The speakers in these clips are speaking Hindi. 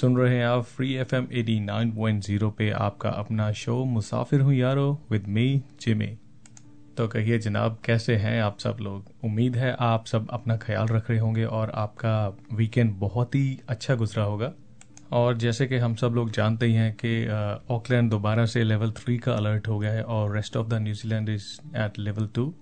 सुन रहे हैं आप free F M eighty nine point zero पे आपका अपना शो मुसाफिर हूँ यारो विद मी जिमे तो कहिए जनाब, कैसे हैं आप सब लोग? उम्मीद है आप सब अपना ख्याल रख रहे होंगे और आपका वीकेंड बहुत ही अच्छा गुजरा होगा। और जैसे कि हम सब लोग जानते ही हैं कि ऑकलैंड दोबारा से लेवल थ्री का अलर्ट हो गया है और rest of the New Zealand is at level two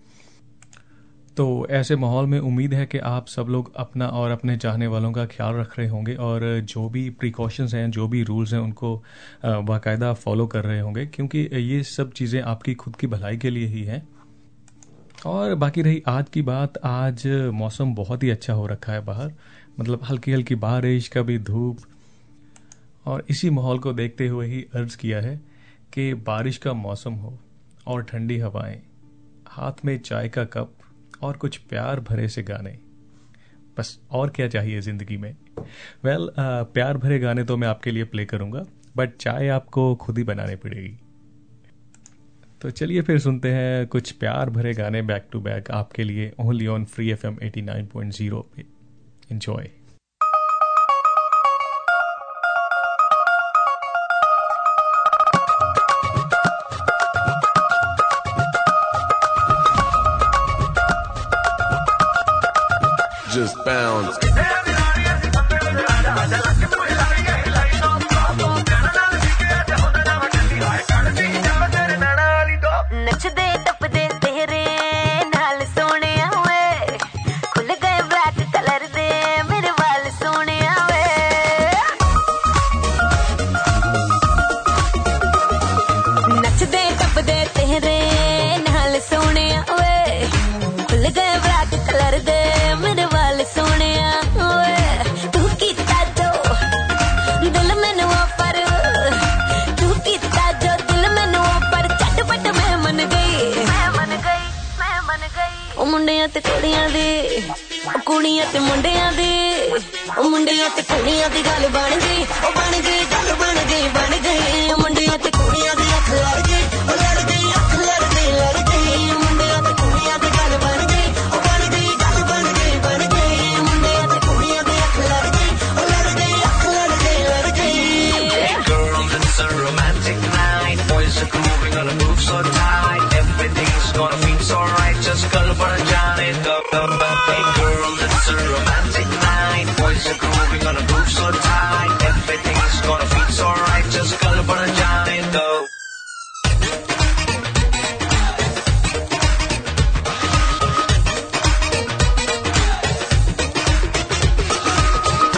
तो ऐसे माहौल में उम्मीद है कि आप सब लोग अपना और अपने चाहने वालों का ख्याल रख रहे होंगे और जो भी प्रिकॉशंस हैं, जो भी रूल्स हैं, उनको बाकायदा फॉलो कर रहे होंगे, क्योंकि ये सब चीज़ें आपकी खुद की भलाई के लिए ही हैं। और बाकी रही आज की बात, आज मौसम बहुत ही अच्छा हो रखा है बाहर। मतलब हल्की हल्की बारिश, कभी धूप। और इसी माहौल को देखते हुए ही अर्ज़ किया है कि बारिश का मौसम हो और ठंडी हवाएँ, हाथ में चाय का कप। और कुछ प्यार भरे से गाने। बस और क्या चाहिए ज़िंदगी में? वेल well, प्यार भरे गाने तो मैं आपके लिए प्ले करूँगा बट चाय आपको खुद ही बनानी पड़ेगी। तो चलिए फिर सुनते हैं कुछ प्यार भरे गाने बैक टू बैक आपके लिए only on free F M eighty nine point zero पे। Enjoy just bounce. ਤੇ ਮੁੰਡਿਆਂ ਦੀ, ਉਹ ਮੁੰਡਿਆਂ ਤੇ ਕੁੜੀਆਂ ਦੀ ਗੱਲ ਬਣ ਗਈ, ਉਹ ਬਣ ਗਈ ਗੱਲ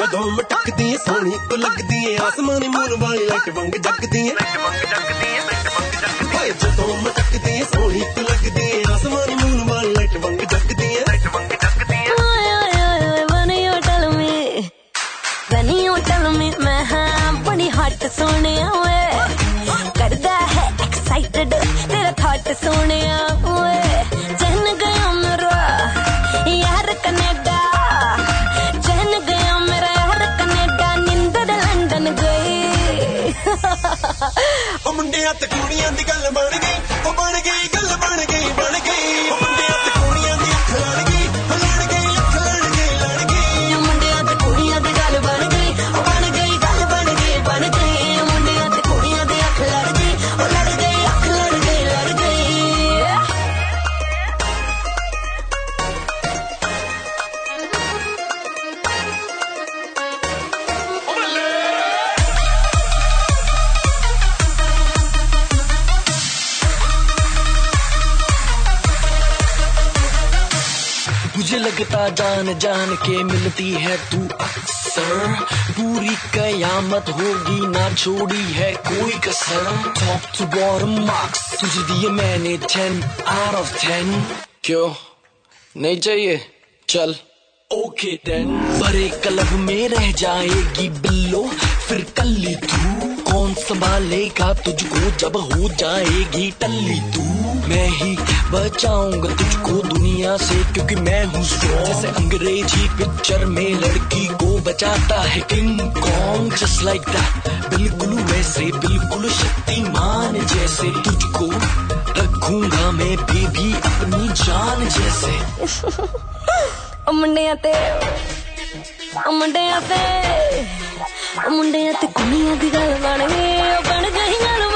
ਜਦੋਂ ਮਟਕਦੀ ਏ ਸੋਹਣੀ ਕੋ ਲੱਗਦੀ ਏ ਆਸਮਾਨੀ ਮੂਨ ਵਾਲੀ ਲਾਈਟ ਵਾਂਗ ਜਗਦੀ ਏ ਹਾਏ ਜਦੋਂ ਮਟਕਦੀ ਏ ਸੋਹਣੀ ਕੋ ਲੱਗਦੀ ਏ ਆਸਮਾਨੀ ਮੂਨ ਵਾਲੀ ਲਾਈਟ ਵਾਂਗ ਜਗਦੀ ਏ Oy, oy, oy, oy, when you tell me, when you tell me, मैं हाँ बड़ी हॉट सोने जान के मिलती है तू अक्सर। पूरी कयामत होगी ना छोड़ी है कोई कसर। टॉप टू बॉटम मार्क्स तुझे दिए मैंने टेन आउट ऑफ़ टेन क्यों? नहीं चाहिए? चल। ओके देन भरे क्लब में रह जाएगी बिल्लो, फिर कल्ली तू। कौन संभालेगा तुझको जब हो जाएगी टल्ली तू? मैं ही बचाऊँगा तुझको दुनिया से, क्योंकि मैं हूँ स्ट्रॉन्ग जैसे अंग्रेज़ी पिक्चर में लड़की को बचाता है King Kong just like that बिल्कुल वैसे, बिल्कुल शक्तिमान जैसे तुझको रखूँगा मैं बेबी अपनी जान जैसे। ਮੁੰਡਿਆਂ ਤੇ ਉਹ ਮੁੰਡਿਆਂ ਤੇ ਉਹ ਮੁੰਡਿਆਂ ਤੇ ਕੁੜੀਆਂ ਦੀ ਗੱਲ ਬਣ ਗਈ ਬਣ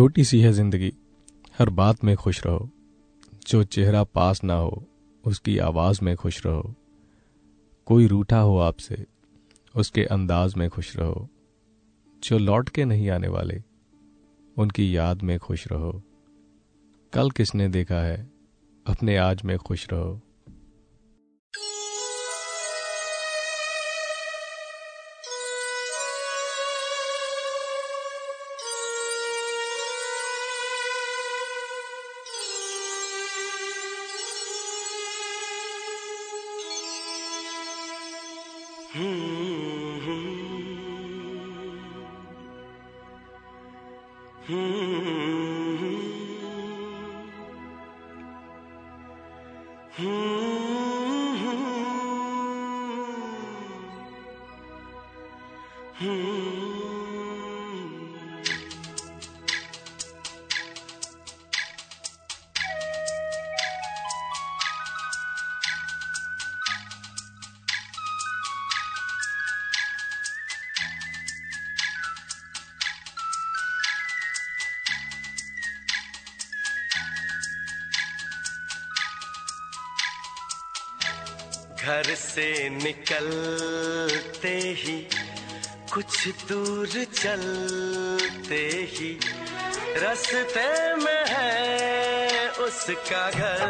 छोटी सी है ज़िंदगी। हर बात में खुश रहो। जो चेहरा पास ना हो, उसकी आवाज़ में खुश रहो। कोई रूठा हो आपसे, उसके अंदाज में खुश रहो। जो लौट के नहीं आने वाले, उनकी याद में खुश रहो। कल किसने देखा है, अपने आज में खुश रहो। चलते ही रस्ते में है उसका घर।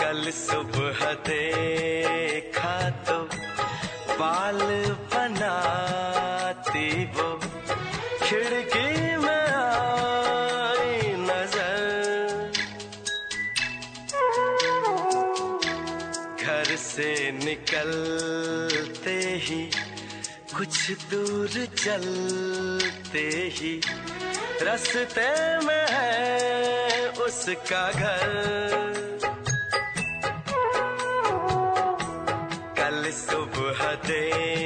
कल सुबह देखा तो बाल कुछ दूर चलते ही रस्ते में है उसका घर। कल सुबह देखा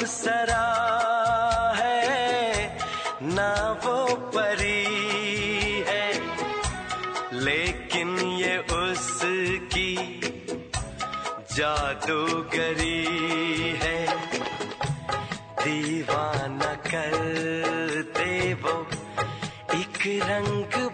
अप्सरा है ना वो परी है। लेकिन ये उसकी जादूगरी है। दीवाना कर दे वो, एक रंग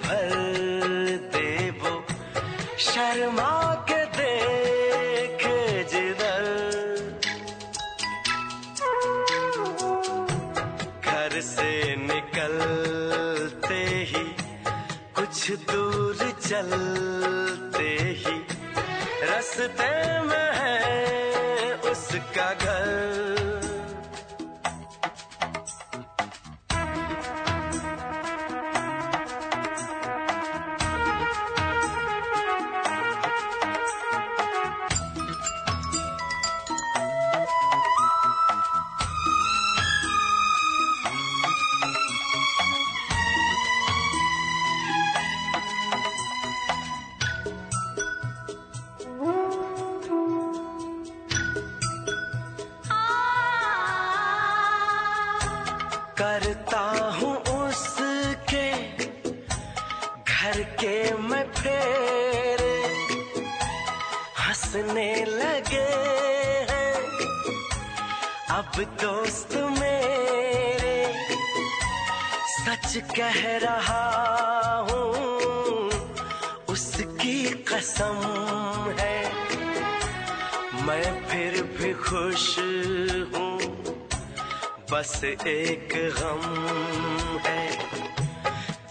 बस एक गम है,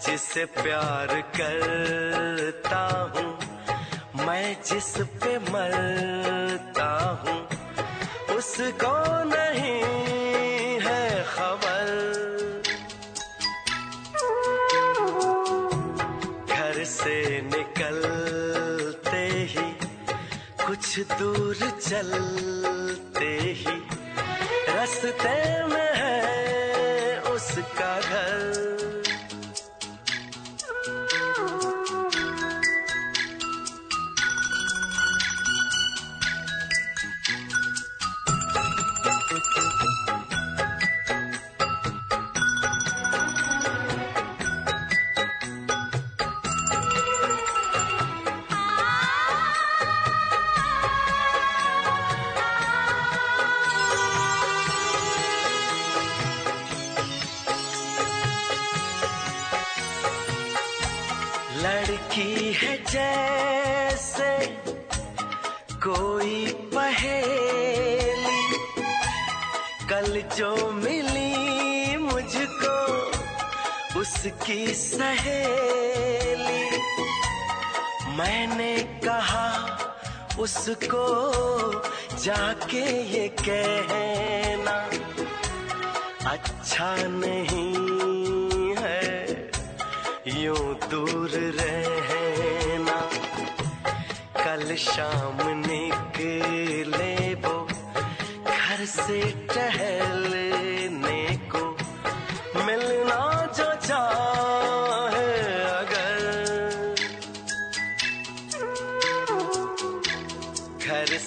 जिसे प्यार करता हूँ। मैं जिस पे मरता हूँ, उसको नहीं है खबर। घर से निकलते ही, कुछ दूर चलते ही रास्ते में है उसका घर। उसको जाके ये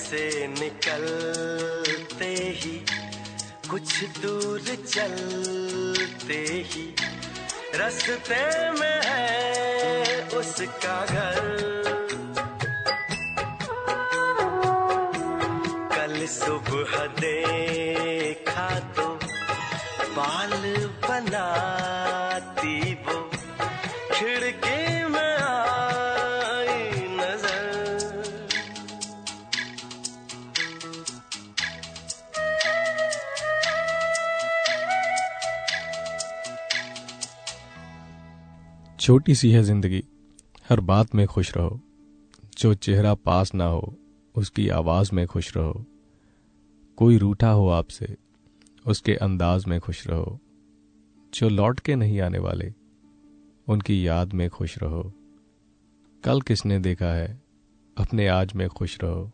से निकलते ही, कुछ दूर चलते ही, रस्ते में है उसका घर। कल सुबह देखा छोटी सी है ज़िंदगी। हर बात में खुश रहो। जो चेहरा पास ना हो, उसकी आवाज़ में खुश रहो। कोई रूठा हो आपसे, उसके अंदाज में खुश रहो। जो लौट के नहीं आने वाले, उनकी याद में खुश रहो। कल किसने देखा है, अपने आज में खुश रहो।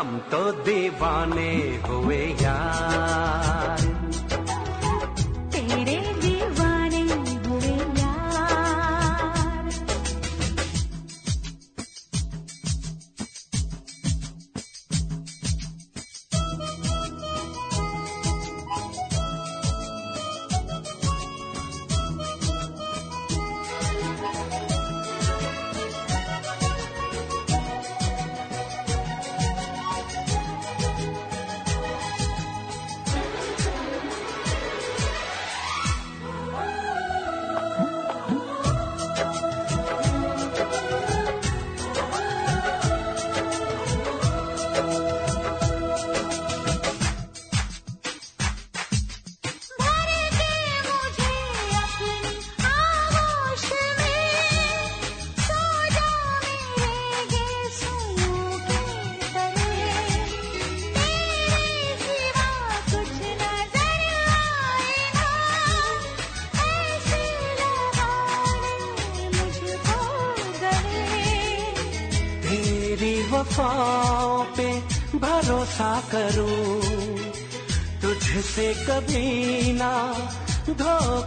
हम तो दीवाने हुए यार। तेरे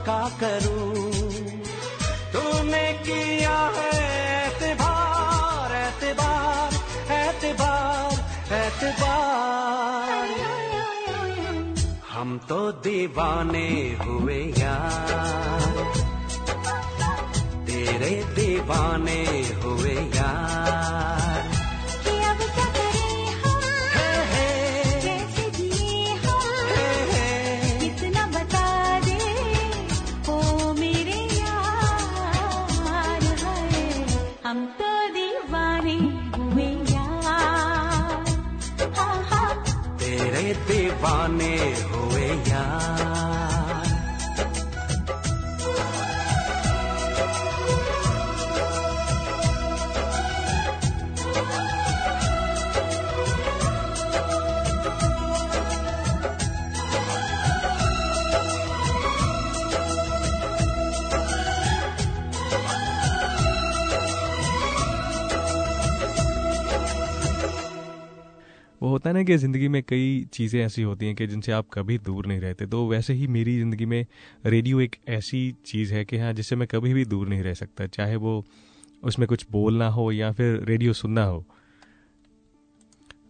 धोखा करूँ है ना कि ज़िंदगी में कई चीज़ें ऐसी होती हैं कि जिनसे आप कभी दूर नहीं रहते। तो वैसे ही मेरी ज़िंदगी में रेडियो एक ऐसी चीज़ है कि हाँ जिससे मैं कभी भी दूर नहीं रह सकता, चाहे वो उसमें कुछ बोलना हो या फिर रेडियो सुनना हो।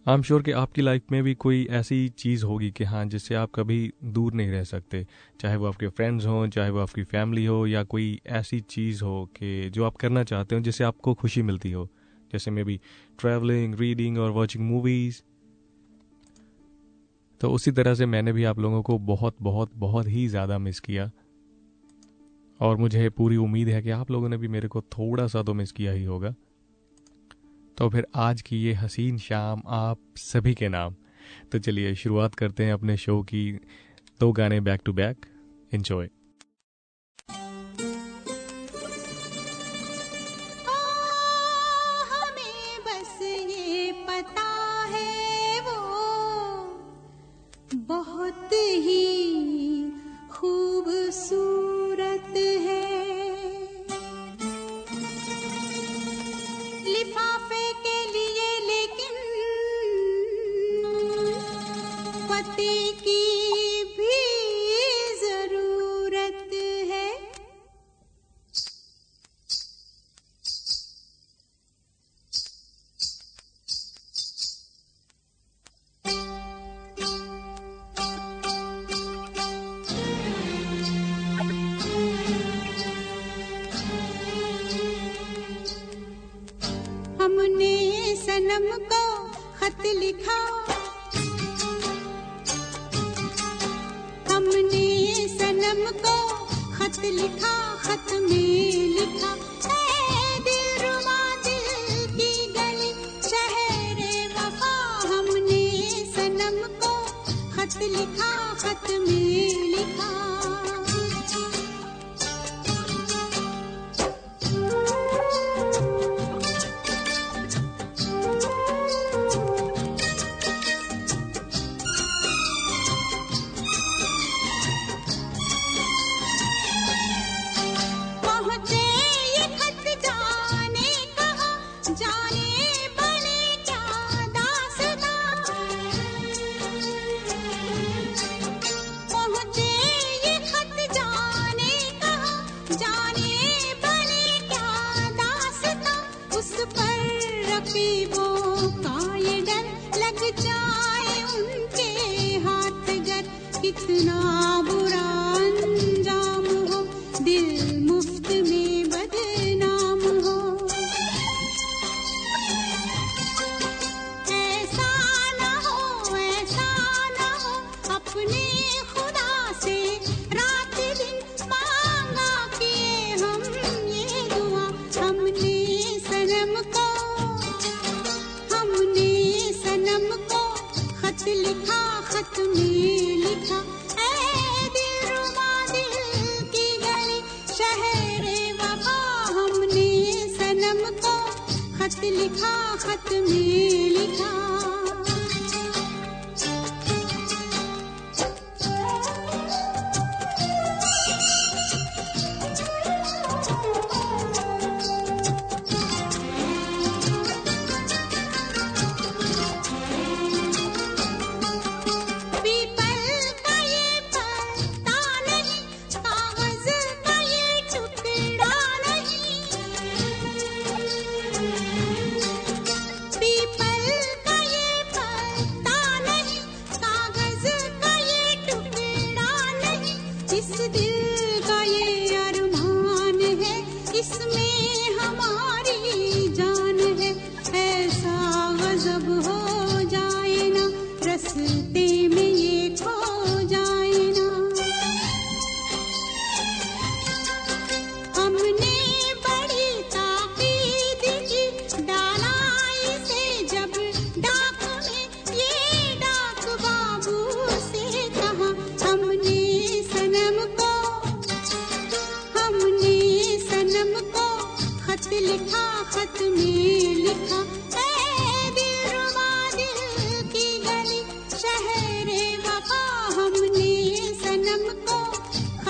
आई एम श्योर कि आपकी लाइफ में भी कोई ऐसी चीज़ होगी कि हाँ जिससे आप कभी दूर नहीं रह सकते। चाहे वो आपके फ्रेंड्स हों, चाहे वो आपकी फैमिली हो, या कोई ऐसी चीज़ हो कि जो आप करना चाहते हो, जिससे आपको खुशी मिलती हो। जैसे मे बी ट्रैवलिंग रीडिंग और वॉचिंग मूवीज़ तो उसी तरह से मैंने भी आप लोगों को बहुत बहुत बहुत ही ज़्यादा मिस किया। और मुझे पूरी उम्मीद है कि आप लोगों ने भी मेरे को थोड़ा सा तो मिस किया ही होगा। तो फिर आज की ये हसीन शाम आप सभी के नाम। तो चलिए शुरुआत करते हैं अपने शो की। दो गाने बैक टू बैक एंजॉय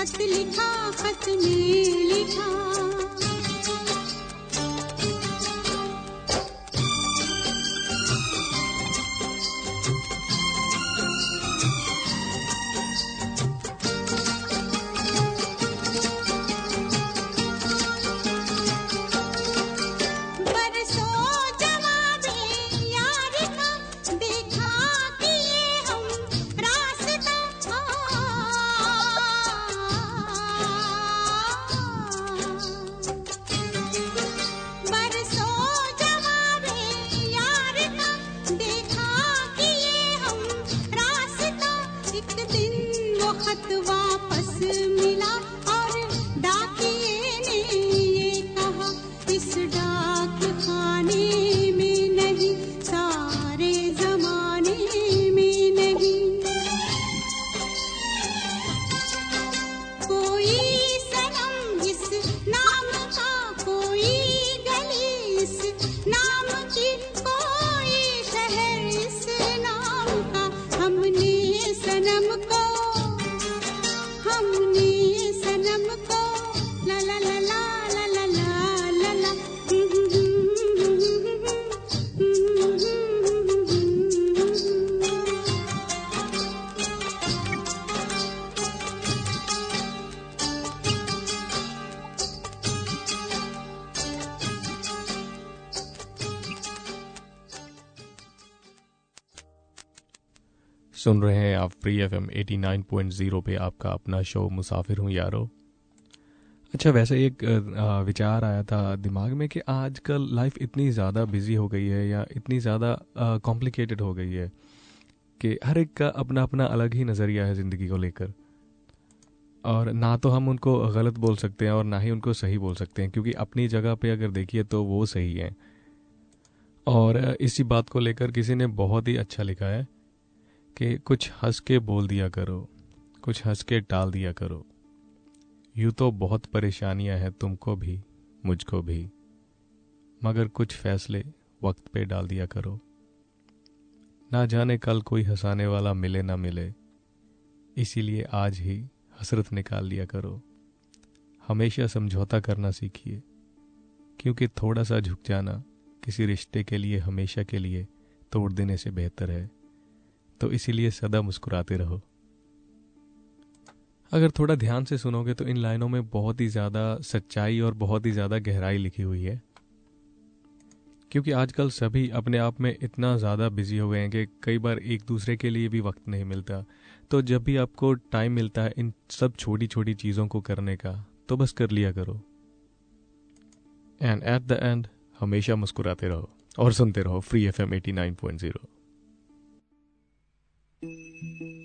खत लिखा खत में लिखा। आप free F M eighty nine point zero पे आपका अपना शो मुसाफिर हूँ यारो। अच्छा वैसे एक विचार आया था दिमाग में कि आजकल लाइफ इतनी ज़्यादा बिज़ी हो गई है या इतनी ज़्यादा कॉम्प्लिकेटेड हो गई है कि हर एक का अपना अपना अलग ही नज़रिया है ज़िंदगी को लेकर। और ना तो हम उनको गलत बोल सकते हैं और ना ही उनको सही बोल सकते हैं, क्योंकि अपनी जगह पे अगर देखिए तो वो सही है। और इसी बात को लेकर किसी ने बहुत ही अच्छा लिखा है कि कुछ हंस के बोल दिया करो, कुछ हंस के टाल दिया करो। यूँ तो बहुत परेशानियाँ हैं तुमको भी, मुझको भी। मगर कुछ फैसले वक्त पे डाल दिया करो। ना जाने कल कोई हंसाने वाला मिले ना मिले, इसीलिए आज ही हसरत निकाल लिया करो। हमेशा समझौता करना सीखिए, क्योंकि थोड़ा सा झुक जाना किसी रिश्ते के लिए, हमेशा के लिए तोड़ देने से बेहतर है। तो इसीलिए सदा मुस्कुराते रहो। अगर थोड़ा ध्यान से सुनोगे तो इन लाइनों में बहुत ही ज़्यादा सच्चाई और बहुत ही ज़्यादा गहराई लिखी हुई है। क्योंकि आजकल सभी अपने आप में इतना ज़्यादा बिज़ी हो गए हैं कि कई बार एक दूसरे के लिए भी वक्त नहीं मिलता। तो जब भी आपको टाइम मिलता है इन सब छोटी छोटी चीज़ों को करने का तो बस कर लिया करो। एंड एट द एंड हमेशा मुस्कुराते रहो और सुनते रहो free F M eighty nine point zero Thank you.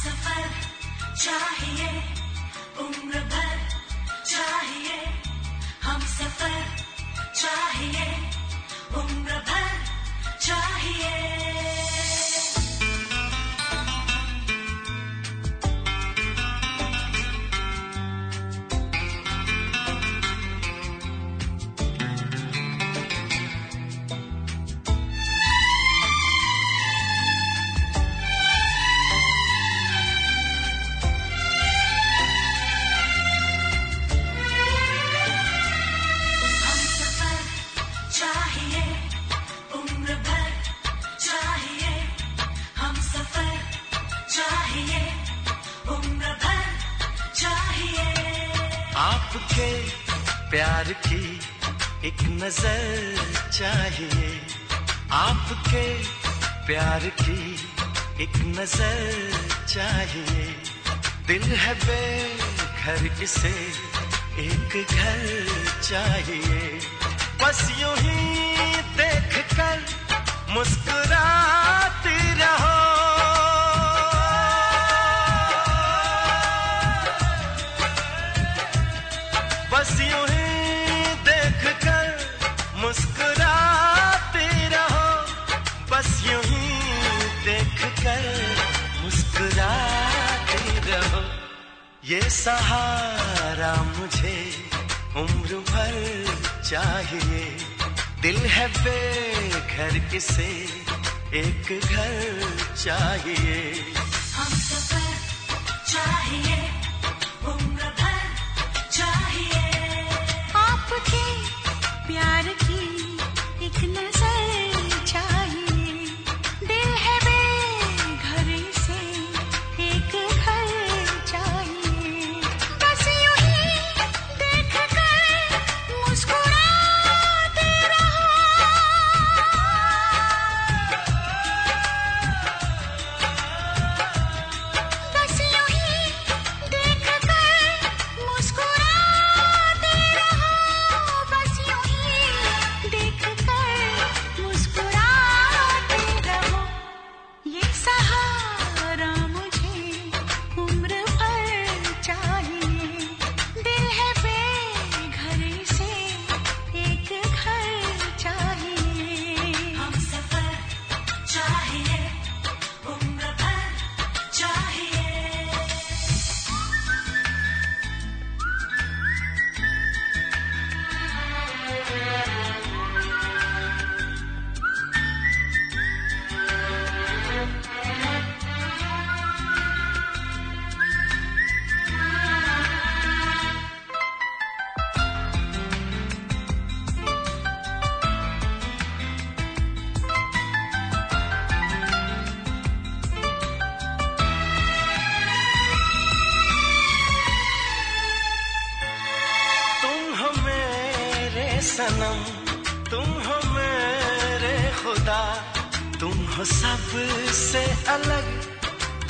सफ़र चाहिए उम्र भर है किसे एक घर चाहिए? हम सफ़र चाहिए उम्र भर चाहिए। आपके प्यार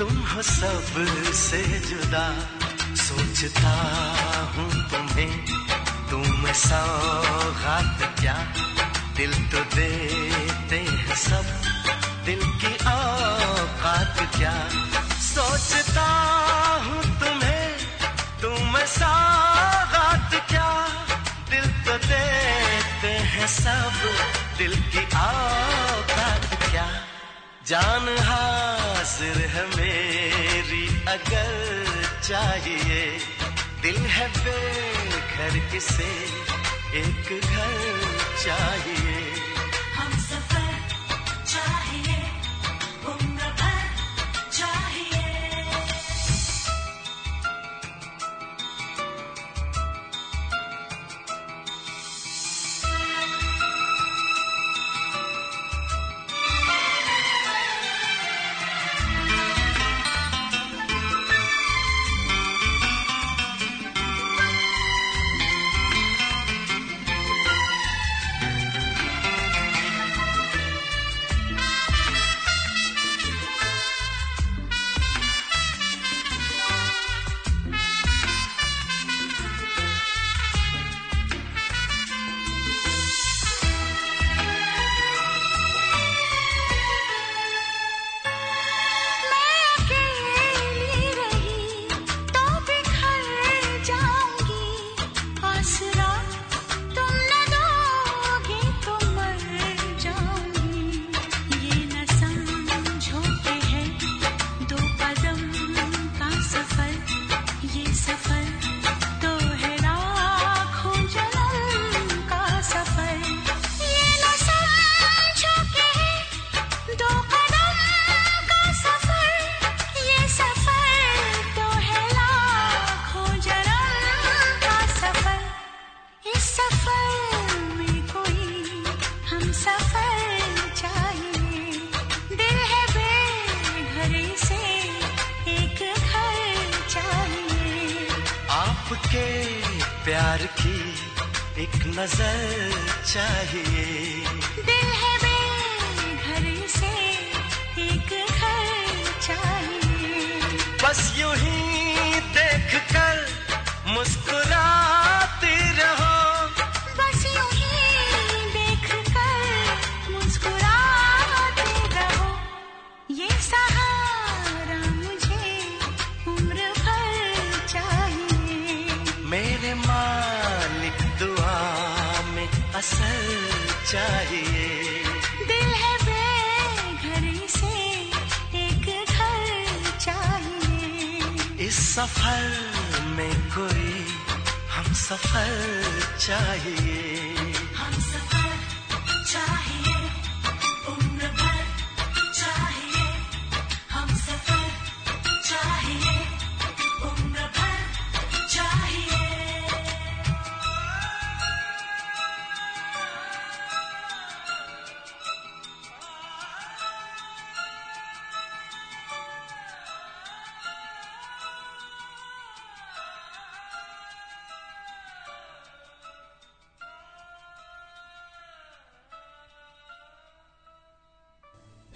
तुम हो सबसे जुदा। सोचता हूँ तुम्हें। तुम सौगात क्या? दिल तो देते हैं सब। दिल की औकात क्या? सोचता हूँ तुम्हें। तुम सौगात क्या? दिल तो देते हैं सब। दिल की औकात क्या? जान हासिर है मेरी अगर चाहिए। दिल है बेघर किसे एक घर चाहिए।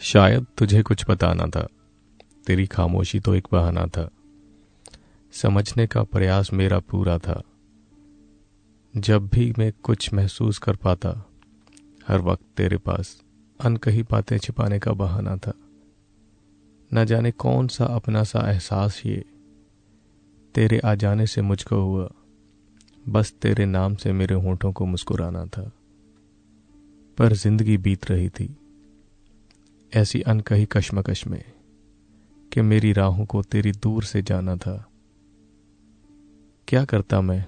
शायद तुझे कुछ बताना था। तेरी खामोशी तो एक बहाना था। समझने का प्रयास मेरा पूरा था। जब भी मैं कुछ महसूस कर पाता, हर वक्त तेरे पास अनकही बातें छिपाने का बहाना था। न जाने कौन सा अपना सा एहसास ये, तेरे आ जाने से मुझको हुआ, बस तेरे नाम से मेरे होठों को मुस्कुराना था। पर ज़िंदगी बीत रही थी। ऐसी अनकही कश्मकश में कि मेरी राहों को तेरी दूर से जाना था। क्या करता मैं,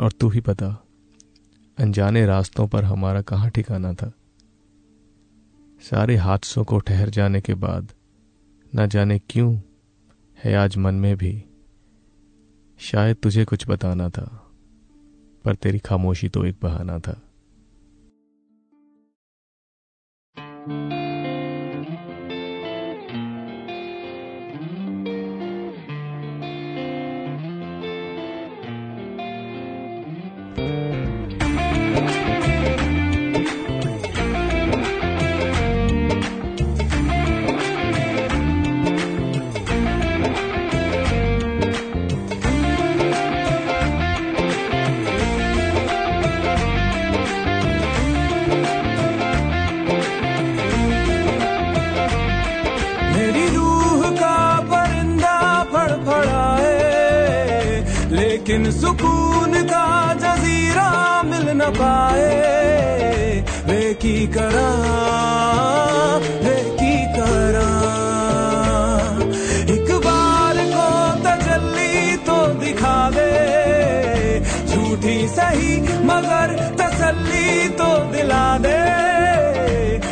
और तू ही पता अनजाने रास्तों पर हमारा कहाँ ठिकाना था? सारे हादसों को ठहर जाने के बाद, न जाने क्यों, है आज मन में भी। शायद तुझे कुछ बताना था, पर तेरी खामोशी तो एक बहाना था। पाए। वे की करा, वे की करा। एक बार को तजल्ली तो दिखा दे। झूठी सही, मगर तसल्ली तो दिला दे।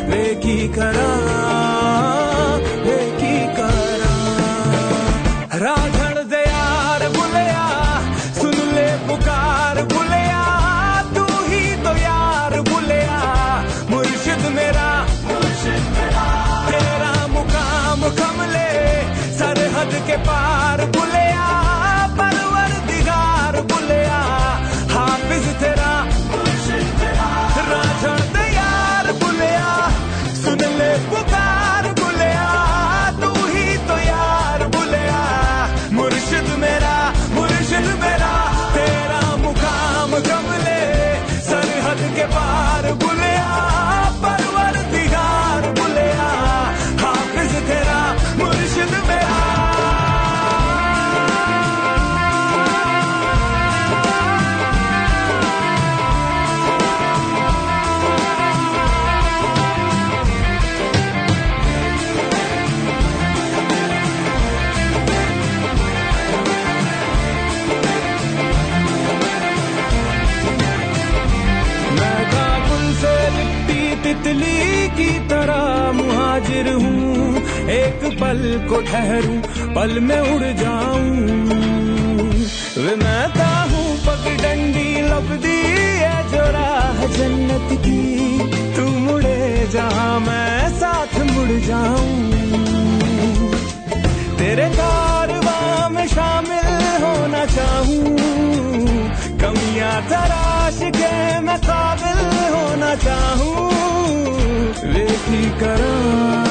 वे की करा। सरहद के की तरह मुहाजिर हूँ। एक पल को ठहरूं, पल में उड़ जाऊँ। वे मैं हूँ पगडंडी लपदी है जो राह जन्नत की। तू मुड़े जहाँ मैं साथ मुड़ जाऊँ। तेरे कारवां में शामिल होना चाहूँ। कमियाँ तराश के मैं काबिल होना चाहूँ। वे की करा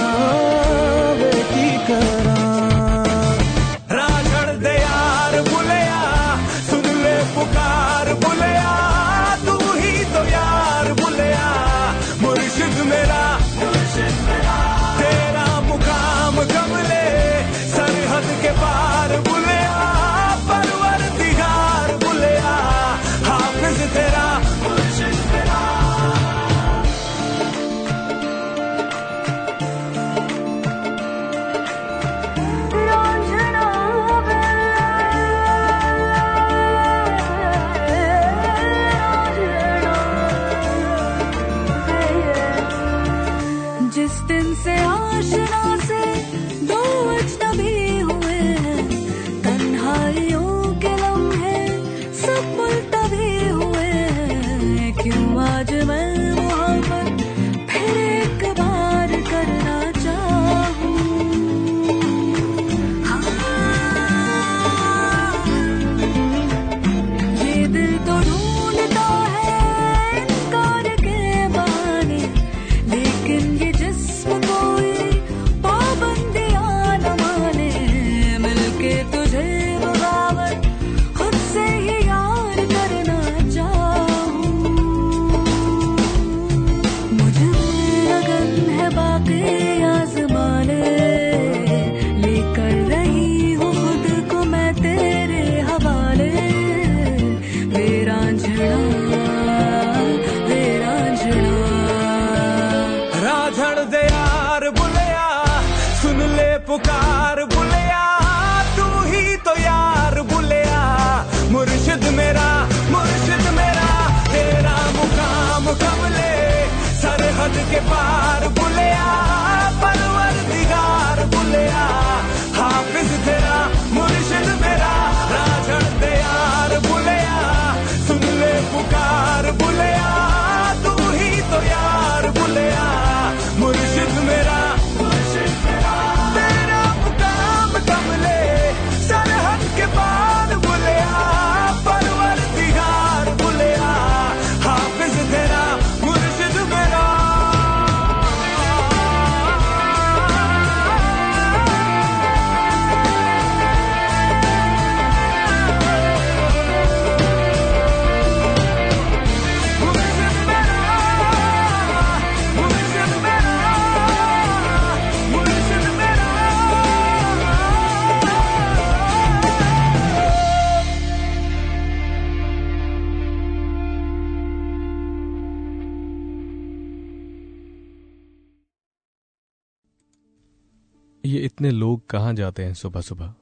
इतने लोग कहाँ जाते हैं सुबह सुबह?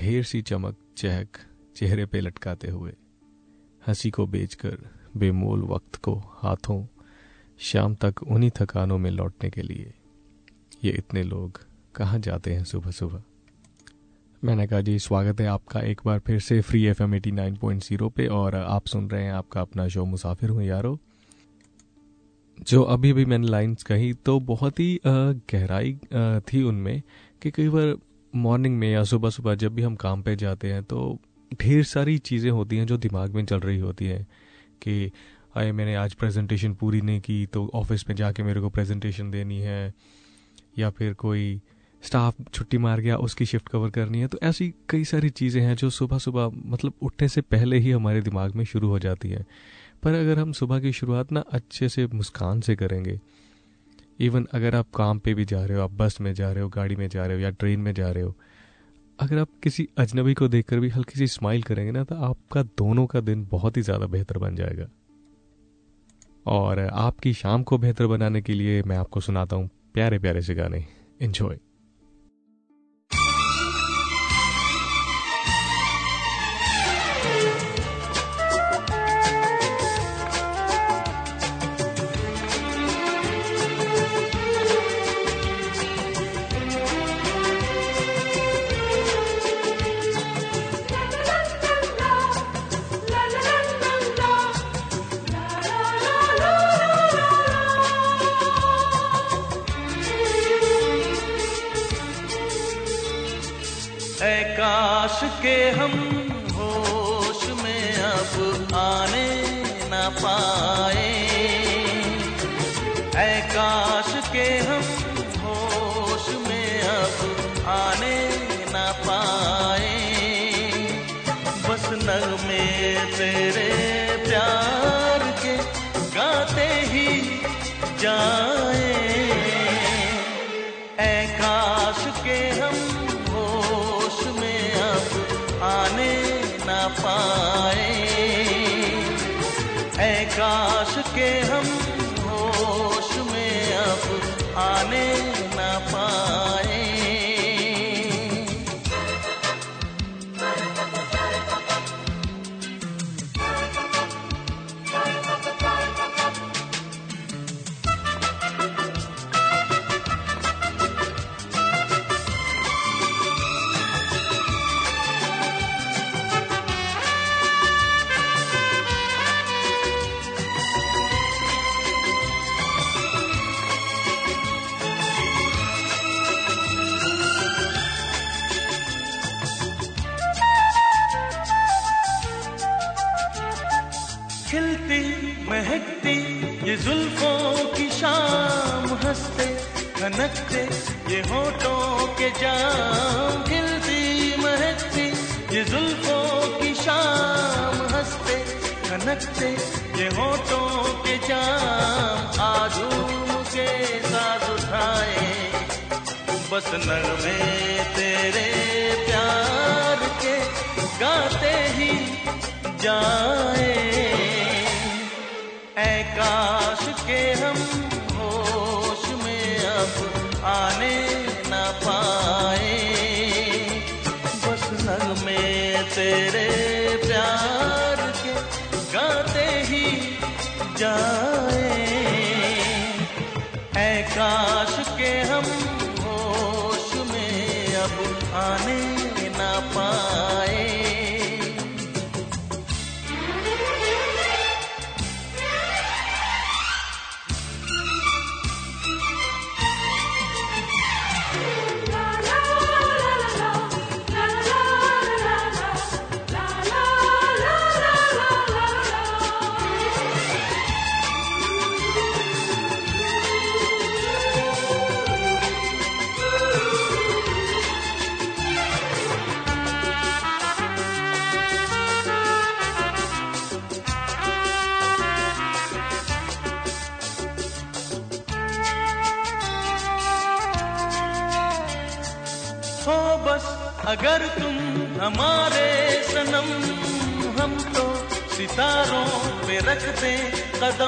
ढेर सी चमक, चहक, चेहरे पे लटकाते हुए। हँसी को बेचकर, बेमोल वक्त को हाथों, शाम तक उन्हीं थकानों में लौटने के लिए। ये इतने लोग कहाँ जाते हैं सुबह सुबह? मैंने कहा, जी, स्वागत है आपका एक बार फिर से free F M eighty nine point zero पे और आप सुन रहे हैं आपका अपना शो मुसाफिर हूँ यारो। जो अभी भी मैंने लाइंस कही तो बहुत ही गहराई थी उनमें कि कई बार मॉर्निंग में या सुबह सुबह जब भी हम काम पे जाते हैं तो ढेर सारी चीज़ें होती हैं जो दिमाग में चल रही होती हैं कि अरे मैंने आज प्रेजेंटेशन पूरी नहीं की तो ऑफ़िस में जाके मेरे को प्रेजेंटेशन देनी है। या फिर कोई स्टाफ छुट्टी मार गया, उसकी शिफ्ट कवर करनी है तो ऐसी कई सारी चीज़ें हैं जो सुबह सुबह मतलब उठने से पहले ही हमारे दिमाग में शुरू हो जाती हैं। पर अगर हम सुबह की शुरुआत ना अच्छे से मुस्कान से करेंगे इवन अगर आप काम पे भी जा रहे हो, आप बस में जा रहे हो, गाड़ी में जा रहे हो या ट्रेन में जा रहे हो, अगर आप किसी अजनबी को देखकर भी हल्की सी स्माइल करेंगे ना तो आपका दोनों का दिन बहुत ही ज़्यादा बेहतर बन जाएगा। और आपकी शाम को बेहतर बनाने के लिए मैं आपको सुनाता हूँ प्यारे प्यारे से गाने। एंजॉय के हम न पाए। ऐ काश के हम खनकते ये होठों के जाम आजू के साथ उठाए। बस नगमे तेरे प्यार के गाते ही जाए। ऐ काश के हम जाए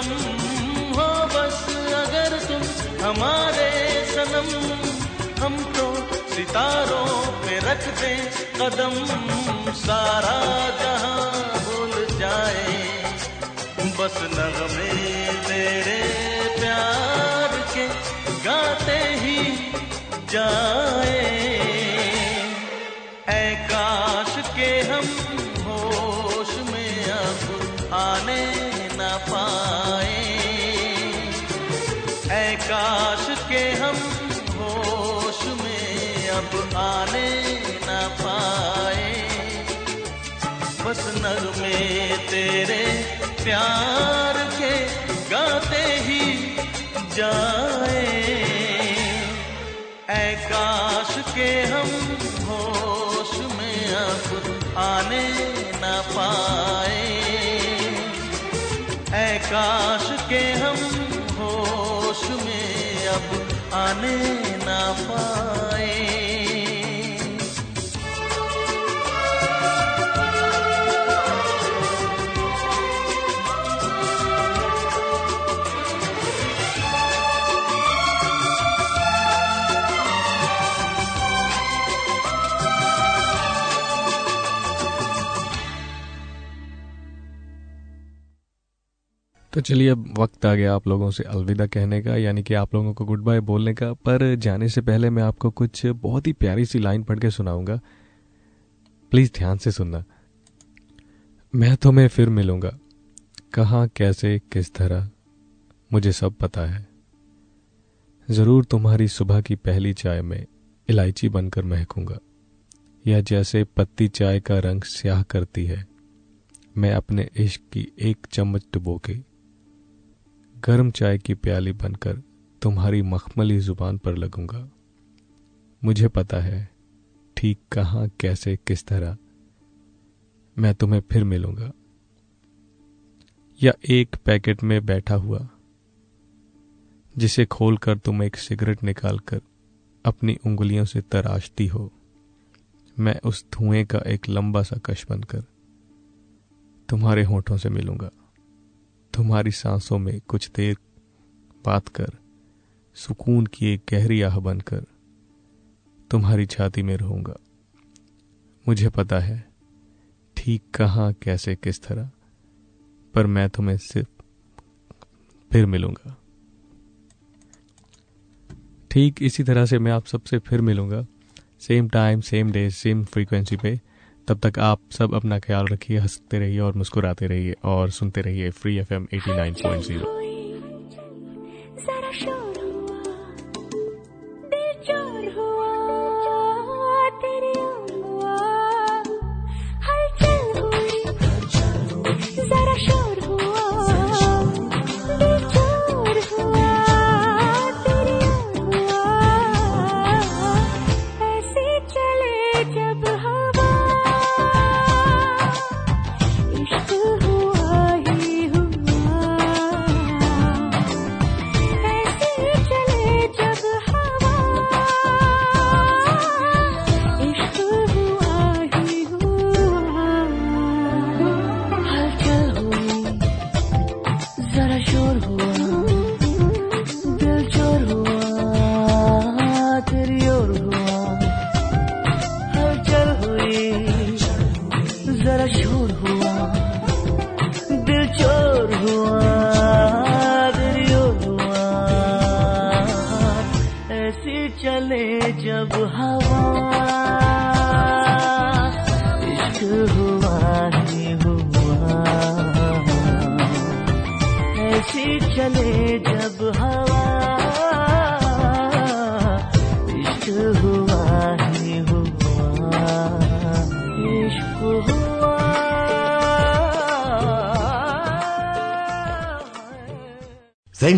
कदम हो बस अगर तुम हमारे सनम। हम तो सितारों पे रख दे कदम। सारा जहाँ भूल जाए, बस नगमे तेरे प्यार के गाते ही जाए। ऐ काश के हम के हम होश में अब आने न पाए। बस नगमे तेरे प्यार के गाते ही जाए। ऐ काश के हम होश में अब आने न पाए। ऐ काश के हम आने न पाए। तो चलिए अब वक्त आ गया आप लोगों से अलविदा कहने का, यानी कि आप लोगों को गुड बाय बोलने का। पर जाने से पहले मैं आपको कुछ बहुत ही प्यारी सी लाइन पढ़ के सुनाऊँगा। प्लीज़ ध्यान से सुनना। मैं तुम्हें फिर मिलूँगा। कहाँ, कैसे, किस तरह, मुझे सब पता है। ज़रूर तुम्हारी सुबह की पहली चाय में इलायची बनकर महकूँगा या जैसे पत्ती चाय का रंग स्याह करती है, मैं अपने इश्क की एक चम्मच डुबो के गर्म चाय की प्याली बनकर तुम्हारी मखमली ज़ुबान पर लगूँगा। मुझे पता है ठीक कहाँ, कैसे, किस तरह। मैं तुम्हें फिर मिलूँगा। या एक पैकेट में बैठा हुआ, जिसे खोलकर तुम एक सिगरेट निकालकर अपनी उंगलियों से तराशती हो। मैं उस धुएँ का एक लंबा सा कश बनकर तुम्हारे होठों से मिलूँगा। तुम्हारी सांसों में कुछ देर बात कर, सुकून की एक गहरी आह बनकर तुम्हारी छाती में रहूँगा। मुझे पता है ठीक कहाँ, कैसे, किस तरह, पर मैं तुम्हें सिर्फ़ फिर मिलूँगा। ठीक इसी तरह से मैं आप सबसे फिर मिलूँगा। Same time same day same frequency पे। तब तक आप सब अपना ख्याल रखिए, हँसते रहिए और मुस्कुराते रहिए और सुनते रहिए free F M eighty nine point zero